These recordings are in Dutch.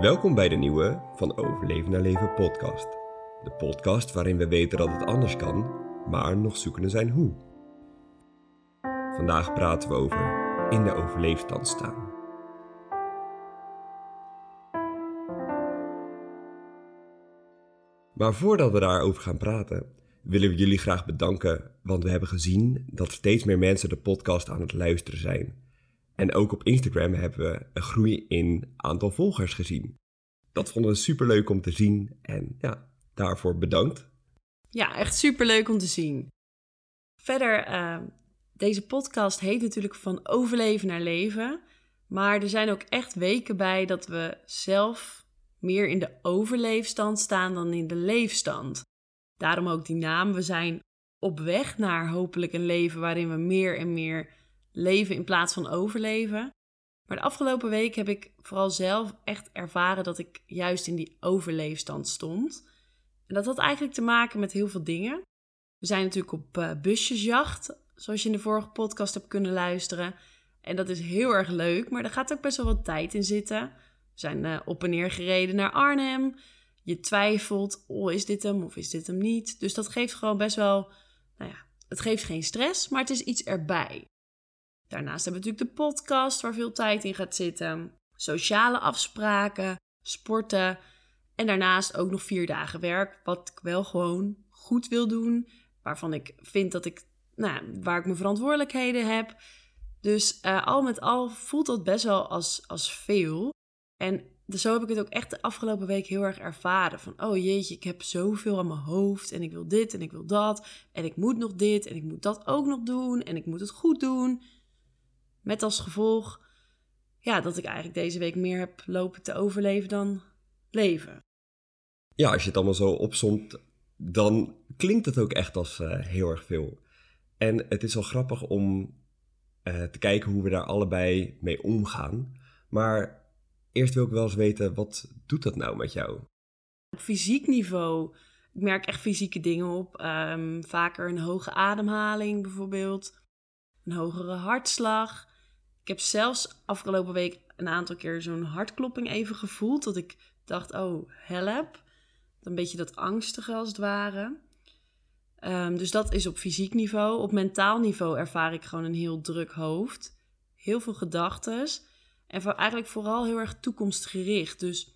Welkom bij de nieuwe Van Overleven naar Leven podcast. De podcast waarin we weten dat het anders kan, maar nog zoekende zijn hoe. Vandaag praten we over in de overleefstand staan. Maar voordat we daarover gaan praten, willen we jullie graag bedanken, want we hebben gezien dat steeds meer mensen de podcast aan het luisteren zijn. En ook op Instagram hebben we een groei in aantal volgers gezien. Dat vonden we superleuk om te zien en ja, daarvoor bedankt. Ja, echt superleuk om te zien. Verder, uh, deze podcast heet natuurlijk van overleven naar leven. Maar er zijn ook echt weken bij dat we zelf meer in de overleefstand staan dan in de leefstand. Daarom ook die naam. We zijn op weg naar hopelijk een leven waarin we meer en meer leven in plaats van overleven. Maar de afgelopen week heb ik vooral zelf echt ervaren dat ik juist in die overleefstand stond. En dat had eigenlijk te maken met heel veel dingen. We zijn natuurlijk op uh, busjesjacht, zoals je in de vorige podcast hebt kunnen luisteren. En dat is heel erg leuk, maar er gaat ook best wel wat tijd in zitten. We zijn uh, op en neer gereden naar Arnhem. Je twijfelt, oh is dit hem of is dit hem niet? Dus dat geeft gewoon best wel, nou ja, het geeft geen stress, maar het is iets erbij. Daarnaast hebben we natuurlijk de podcast waar veel tijd in gaat zitten. Sociale afspraken, sporten. En daarnaast ook nog vier dagen werk, wat ik wel gewoon goed wil doen. Waarvan ik vind dat ik, nou, waar ik mijn verantwoordelijkheden heb. Dus uh, al met al voelt dat best wel als, als veel. En dus zo heb ik het ook echt de afgelopen week heel erg ervaren. Van, oh jeetje, ik heb zoveel aan mijn hoofd. En ik wil dit en ik wil dat. En ik moet nog dit en ik moet dat ook nog doen. En ik moet het goed doen. Met als gevolg ja, dat ik eigenlijk deze week meer heb lopen te overleven dan leven. Ja, als je het allemaal zo opzomt, dan klinkt het ook echt als uh, heel erg veel. En het is wel grappig om uh, te kijken hoe we daar allebei mee omgaan. Maar eerst wil ik wel eens weten, wat doet dat nou met jou? Op fysiek niveau, ik merk echt fysieke dingen op. Um, vaker een hoge ademhaling bijvoorbeeld, een hogere hartslag. Ik heb zelfs afgelopen week een aantal keer zo'n hartklopping even gevoeld. Dat ik dacht, oh, help. Een beetje dat angstige als het ware. Um, dus dat is op fysiek niveau. Op mentaal niveau ervaar ik gewoon een heel druk hoofd. Heel veel gedachten. En eigenlijk vooral heel erg toekomstgericht. Dus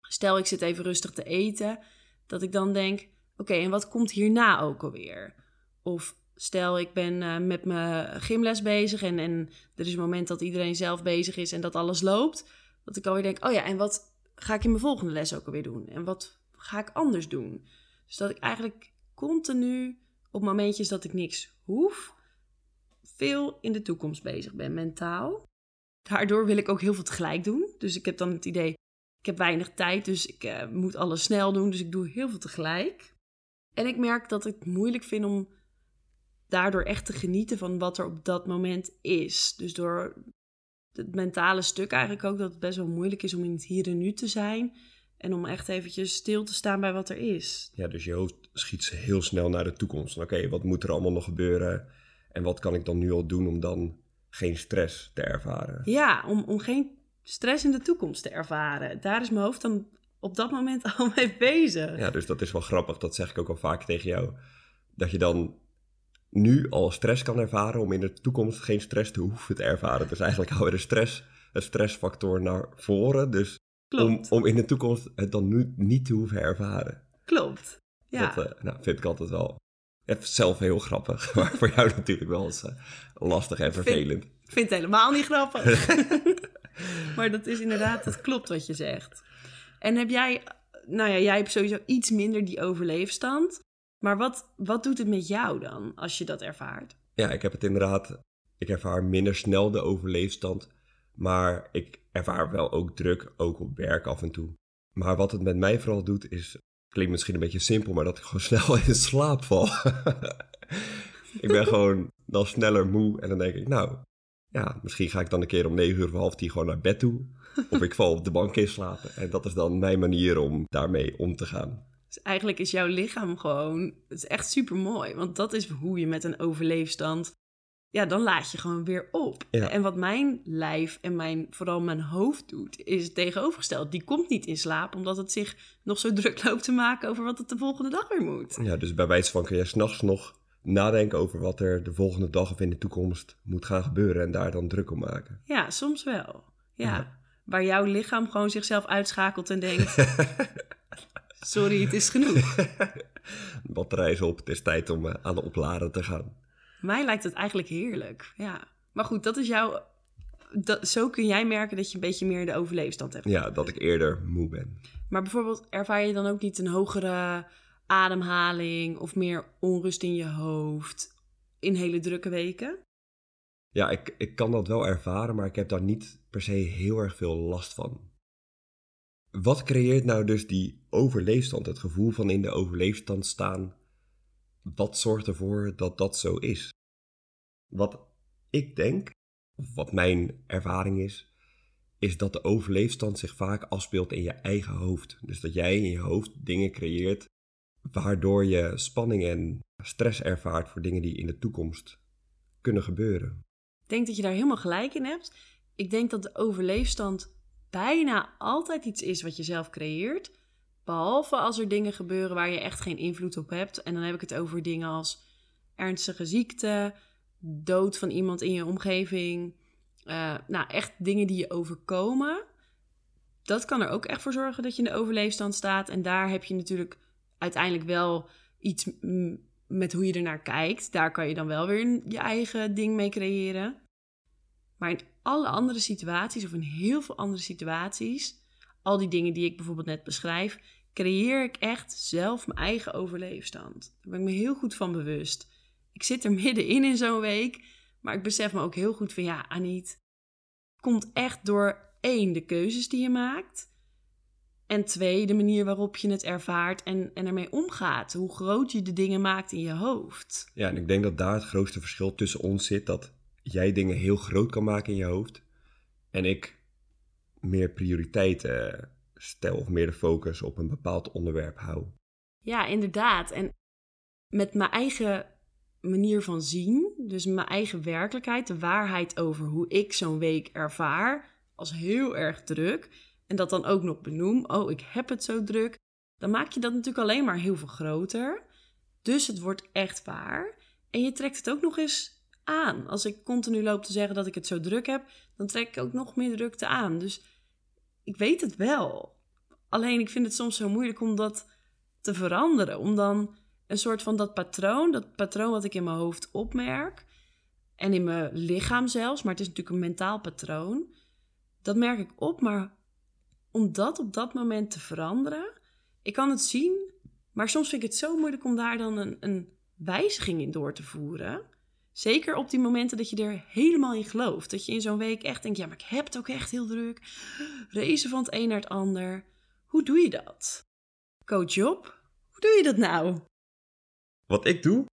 stel ik zit even rustig te eten. Dat ik dan denk, oké, en wat komt hierna ook alweer? Of Stel, ik ben uh, met mijn gymles bezig en, en er is een moment dat iedereen zelf bezig is en dat alles loopt. Dat ik alweer denk, oh ja, en wat ga ik in mijn volgende les ook alweer doen? En wat ga ik anders doen? Dus dat ik eigenlijk continu op momentjes dat ik niks hoef, veel in de toekomst bezig ben, mentaal. Daardoor wil ik ook heel veel tegelijk doen. Dus ik heb dan het idee, ik heb weinig tijd, dus ik uh, moet alles snel doen. Dus ik doe heel veel tegelijk. En ik merk dat ik het moeilijk vind om daardoor echt te genieten van wat er op dat moment is. Dus door het mentale stuk eigenlijk ook dat het best wel moeilijk is om in het hier en nu te zijn. En om echt eventjes stil te staan bij wat er is. Ja, dus je hoofd schiet heel snel naar de toekomst. Oké, wat moet er allemaal nog gebeuren? En wat kan ik dan nu al doen om dan geen stress te ervaren? Ja, om, om geen stress in de toekomst te ervaren. Daar is mijn hoofd dan op dat moment al mee bezig. Ja, dus dat is wel grappig. Dat zeg ik ook al vaak tegen jou. Dat je dan nu al stress kan ervaren om in de toekomst geen stress te hoeven te ervaren. Dus eigenlijk houden we de stress, het stressfactor naar voren. Dus om, om in de toekomst het dan nu niet te hoeven ervaren. Klopt. Ja. Dat uh, nou, vind ik altijd wel zelf heel grappig. Maar voor jou natuurlijk wel eens uh, lastig en vervelend. Ik vind, vind het helemaal niet grappig. maar dat is inderdaad, dat klopt wat je zegt. En heb jij, nou ja, jij hebt sowieso iets minder die overleefstand. Maar wat, wat doet het met jou dan als je dat ervaart? Ja, ik heb het inderdaad. Ik ervaar minder snel de overleefstand. Maar ik ervaar wel ook druk, ook op werk af en toe. Maar wat het met mij vooral doet, is. Klinkt misschien een beetje simpel, maar dat ik gewoon snel in slaap val. ik ben gewoon dan sneller moe en dan denk ik, nou, ja, misschien ga ik dan een keer om negen uur of half tien gewoon naar bed toe. Of ik val op de bank in slapen. En dat is dan mijn manier om daarmee om te gaan. Dus eigenlijk is jouw lichaam gewoon, het is echt super mooi. Want dat is hoe je met een overleefstand ja, dan laat je gewoon weer op. Ja. En wat mijn lijf en mijn, vooral mijn hoofd doet, is tegenovergesteld. Die komt niet in slaap, omdat het zich nog zo druk loopt te maken over wat het de volgende dag weer moet. Ja, dus bij wijze van kun je s'nachts nog nadenken over wat er de volgende dag of in de toekomst moet gaan gebeuren en daar dan druk om maken. Ja, soms wel. Ja. Ja. Waar jouw lichaam gewoon zichzelf uitschakelt en denkt: Sorry, het is genoeg. De batterij is op, het is tijd om eh, aan de opladen te gaan. Mij lijkt het eigenlijk heerlijk. Ja. Maar goed, dat is jouw. Dat, zo kun jij merken dat je een beetje meer de overleefstand hebt. Ja, dat ik eerder moe ben. Maar bijvoorbeeld, ervaar je dan ook niet een hogere ademhaling of meer onrust in je hoofd in hele drukke weken? Ja, ik, ik kan dat wel ervaren, maar ik heb daar niet per se heel erg veel last van. Wat creëert nou dus die overleefstand, het gevoel van in de overleefstand staan? Wat zorgt ervoor dat dat zo is? Wat ik denk, of wat mijn ervaring is, is dat de overleefstand zich vaak afspeelt in je eigen hoofd. Dus dat jij in je hoofd dingen creëert waardoor je spanning en stress ervaart voor dingen die in de toekomst kunnen gebeuren. Ik denk dat je daar helemaal gelijk in hebt. Ik denk dat de overleefstand bijna altijd iets is wat je zelf creëert. Behalve als er dingen gebeuren waar je echt geen invloed op hebt. En dan heb ik het over dingen als ernstige ziekte, dood van iemand in je omgeving. Eh, nou, echt dingen die je overkomen. Dat kan er ook echt voor zorgen dat je in de overleefstand staat. En daar heb je natuurlijk uiteindelijk wel iets met hoe je ernaar kijkt. Daar kan je dan wel weer je eigen ding mee creëren. Maar in alle andere situaties, of in heel veel andere situaties, al die dingen die ik bijvoorbeeld net beschrijf, creëer ik echt zelf mijn eigen overleefstand. Daar ben ik me heel goed van bewust. Ik zit er middenin in zo'n week, maar ik besef me ook heel goed van ja, Aniet, komt echt door één, de keuzes die je maakt. En twee, de manier waarop je het ervaart en, en ermee omgaat. Hoe groot je de dingen maakt in je hoofd. Ja, en ik denk dat daar het grootste verschil tussen ons zit. Dat jij dingen heel groot kan maken in je hoofd. En ik meer prioriteiten stel of meer de focus op een bepaald onderwerp hou. Ja, inderdaad. En met mijn eigen manier van zien, dus mijn eigen werkelijkheid, de waarheid over hoe ik zo'n week ervaar, als heel erg druk. En dat dan ook nog benoem, oh, ik heb het zo druk. Dan maak je dat natuurlijk alleen maar heel veel groter. Dus het wordt echt waar. En je trekt het ook nog eens aan. Als ik continu loop te zeggen dat ik het zo druk heb, dan trek ik ook nog meer drukte aan. Dus ik weet het wel. Alleen ik vind het soms zo moeilijk om dat te veranderen. Om dan een soort van dat patroon, dat patroon wat ik in mijn hoofd opmerk. En in mijn lichaam zelfs, maar het is natuurlijk een mentaal patroon. Dat merk ik op, maar om dat op dat moment te veranderen. Ik kan het zien, maar soms vind ik het zo moeilijk om daar dan een, een wijziging in door te voeren. Zeker op die momenten dat je er helemaal in gelooft. Dat je in zo'n week echt denkt, ja, maar ik heb het ook echt heel druk. Racen van het een naar het ander. Hoe doe je dat? Coach Job, hoe doe je dat nou? Wat ik doe?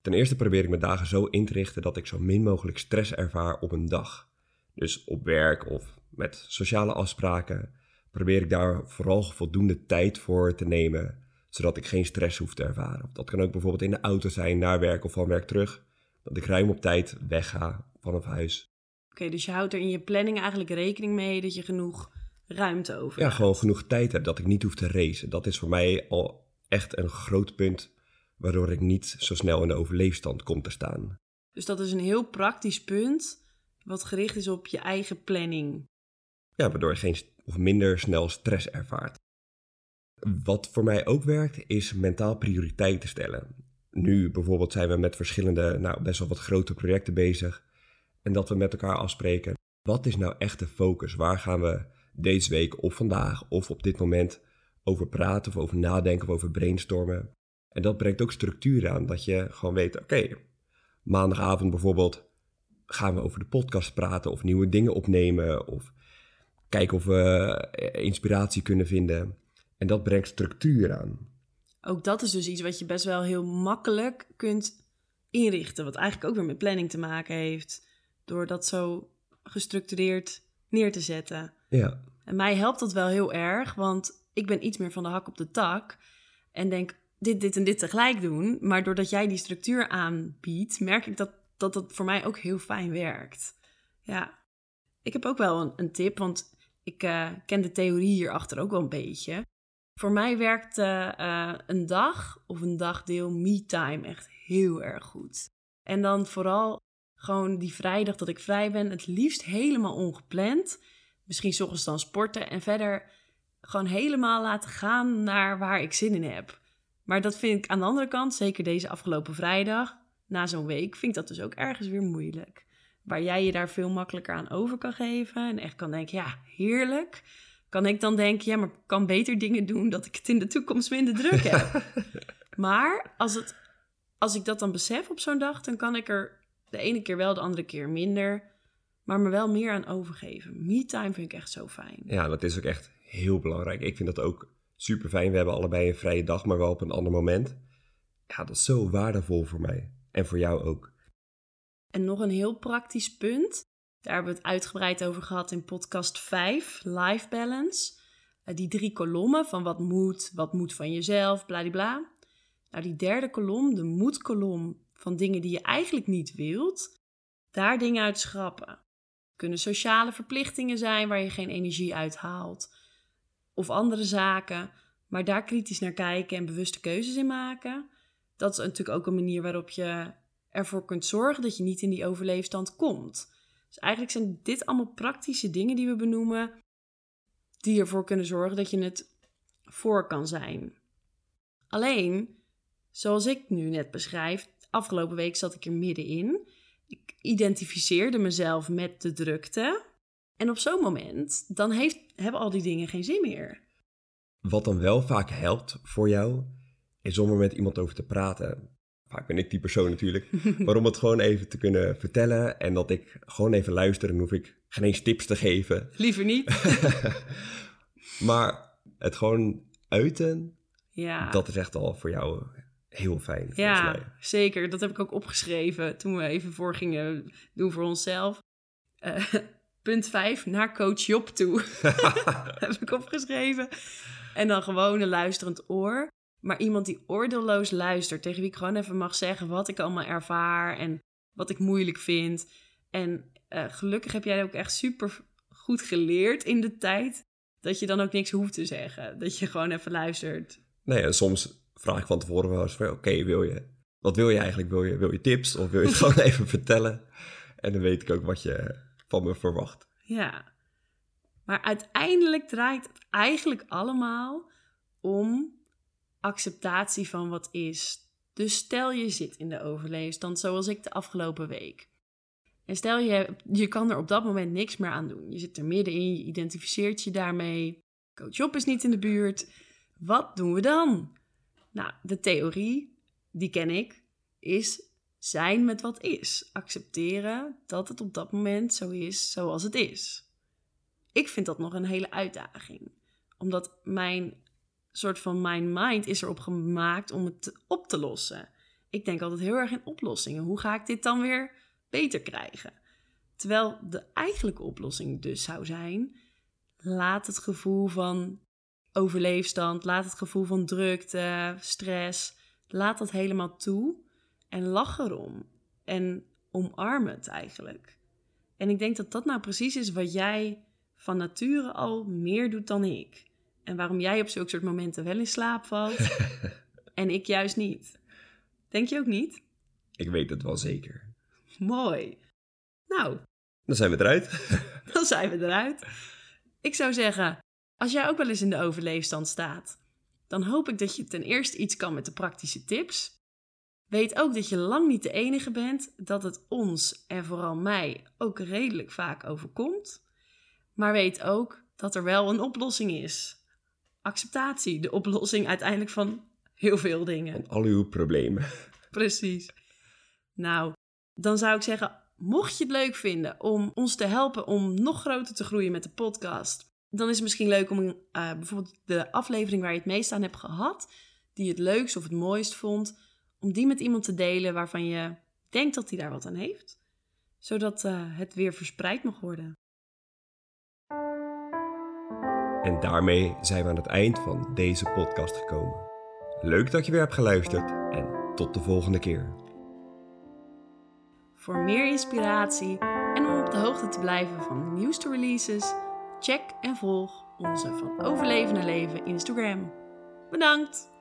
Ten eerste probeer ik mijn dagen zo in te richten dat ik zo min mogelijk stress ervaar op een dag. Dus op werk of met sociale afspraken probeer ik daar vooral voldoende tijd voor te nemen, zodat ik geen stress hoef te ervaren. Dat kan ook bijvoorbeeld in de auto zijn, naar werk of van werk terug. Dat ik ruim op tijd wegga vanaf huis. Oké, dus je houdt er in je planning eigenlijk rekening mee dat je genoeg ruimte over Ja, hebt. gewoon genoeg tijd heb dat ik niet hoef te racen. Dat is voor mij al echt een groot punt waardoor ik niet zo snel in de overleefstand kom te staan. Dus dat is een heel praktisch punt, wat gericht is op je eigen planning. Ja, waardoor je geen of minder snel stress ervaart. Wat voor mij ook werkt, is mentaal prioriteiten stellen. Nu bijvoorbeeld zijn we met verschillende, nou best wel wat grote projecten bezig. En dat we met elkaar afspreken, wat is nou echt de focus? Waar gaan we deze week of vandaag of op dit moment over praten of over nadenken of over brainstormen? En dat brengt ook structuur aan, dat je gewoon weet, oké, maandagavond bijvoorbeeld gaan we over de podcast praten of nieuwe dingen opnemen of kijken of we eh, inspiratie kunnen vinden. En dat brengt structuur aan. Ook dat is dus iets wat je best wel heel makkelijk kunt inrichten. Wat eigenlijk ook weer met planning te maken heeft. Door dat zo gestructureerd neer te zetten. Ja, En mij helpt dat wel heel erg, want ik ben iets meer van de hak op de tak. En denk dit, dit en dit tegelijk doen. Maar doordat jij die structuur aanbiedt, merk ik dat dat dat voor mij ook heel fijn werkt. Ja, ik heb ook wel een, een tip, want ik uh, ken de theorie hierachter ook wel een beetje. Voor mij werkt uh, een dag of een dagdeel me-time echt heel erg goed. En dan vooral gewoon die vrijdag dat ik vrij ben, het liefst helemaal ongepland. Misschien s dan sporten en verder gewoon helemaal laten gaan naar waar ik zin in heb. Maar dat vind ik aan de andere kant, zeker deze afgelopen vrijdag, na zo'n week, vind ik dat dus ook ergens weer moeilijk. Waar jij je daar veel makkelijker aan over kan geven en echt kan denken, ja, heerlijk. Kan ik dan denken, ja, maar ik kan beter dingen doen dat ik het in de toekomst minder druk heb. maar als, het, als ik dat dan besef op zo'n dag, dan kan ik er de ene keer wel, de andere keer minder, maar me wel meer aan overgeven. Me-time vind ik echt zo fijn. Ja, dat is ook echt heel belangrijk. Ik vind dat ook super fijn. We hebben allebei een vrije dag, maar wel op een ander moment. Ja, dat is zo waardevol voor mij. En voor jou ook. En nog een heel praktisch punt. Daar hebben we het uitgebreid over gehad in podcast 5, Life Balance. Eh, die drie kolommen van wat moet, wat moet van jezelf, bladibla. Nou, die derde kolom, de moedkolom van dingen die je eigenlijk niet wilt, daar dingen uit schrappen. Het kunnen sociale verplichtingen zijn waar je geen energie uit haalt of andere zaken, maar daar kritisch naar kijken en bewuste keuzes in maken. Dat is natuurlijk ook een manier waarop je ervoor kunt zorgen dat je niet in die overleefstand komt. Dus eigenlijk zijn dit allemaal praktische dingen die we benoemen, die ervoor kunnen zorgen dat je het voor kan zijn. Alleen, zoals ik nu net beschrijf, afgelopen week zat ik er middenin. Ik identificeerde mezelf met de drukte. En op zo'n moment, dan heeft, hebben al die dingen geen zin meer. Wat dan wel vaak helpt voor jou, is om er met iemand over te praten. Vaak ben ik die persoon natuurlijk. maar om het gewoon even te kunnen vertellen en dat ik gewoon even luister hoef ik geen eens tips te geven. Liever niet. maar het gewoon uiten, ja. dat is echt al voor jou heel fijn. Ja, mij. zeker. Dat heb ik ook opgeschreven toen we even voor gingen doen voor onszelf. Uh, Punt 5, naar coach Job toe. heb ik opgeschreven. En dan gewoon een luisterend oor. Maar iemand die oordeelloos luistert, tegen wie ik gewoon even mag zeggen wat ik allemaal ervaar en wat ik moeilijk vind. En uh, gelukkig heb jij ook echt super goed geleerd in de tijd dat je dan ook niks hoeft te zeggen. Dat je gewoon even luistert. Nee, en soms vraag ik van tevoren wel eens van, oké, wil je, wat wil je eigenlijk? Wil je, wil je tips of wil je het gewoon even vertellen? En dan weet ik ook wat je van me verwacht. Ja, maar uiteindelijk draait het eigenlijk allemaal om acceptatie van wat is. Dus stel je zit in de overleefstand zoals ik de afgelopen week. En stel je, je kan er op dat moment niks meer aan doen. Je zit er middenin, je identificeert je daarmee. Coach Job is niet in de buurt. Wat doen we dan? Nou, de theorie, die ken ik, is zijn met wat is. Accepteren dat het op dat moment zo is zoals het is. Ik vind dat nog een hele uitdaging. Omdat mijn soort van mijn mind is erop gemaakt om het op te lossen. Ik denk altijd heel erg in oplossingen. Hoe ga ik dit dan weer beter krijgen? Terwijl de eigenlijke oplossing dus zou zijn: laat het gevoel van overleefstand, laat het gevoel van drukte, stress, laat dat helemaal toe en lach erom. En omarm het eigenlijk. En ik denk dat dat nou precies is wat jij van nature al meer doet dan ik. En waarom jij op zulke soort momenten wel in slaap valt en ik juist niet. Denk je ook niet? Ik weet het wel zeker. Mooi. Nou. Dan zijn we eruit. dan zijn we eruit. Ik zou zeggen, als jij ook wel eens in de overleefstand staat, dan hoop ik dat je ten eerste iets kan met de praktische tips. Weet ook dat je lang niet de enige bent, dat het ons en vooral mij ook redelijk vaak overkomt. Maar weet ook dat er wel een oplossing is. Acceptatie, de oplossing uiteindelijk van heel veel dingen. Van al uw problemen. Precies. Nou, dan zou ik zeggen, mocht je het leuk vinden om ons te helpen om nog groter te groeien met de podcast, dan is het misschien leuk om uh, bijvoorbeeld de aflevering waar je het meest aan hebt gehad, die je het leukst of het mooist vond, om die met iemand te delen waarvan je denkt dat hij daar wat aan heeft, zodat uh, het weer verspreid mag worden. En daarmee zijn we aan het eind van deze podcast gekomen. Leuk dat je weer hebt geluisterd en tot de volgende keer. Voor meer inspiratie en om op de hoogte te blijven van de nieuwste releases, check en volg onze Van Overleven naar Leven Instagram. Bedankt!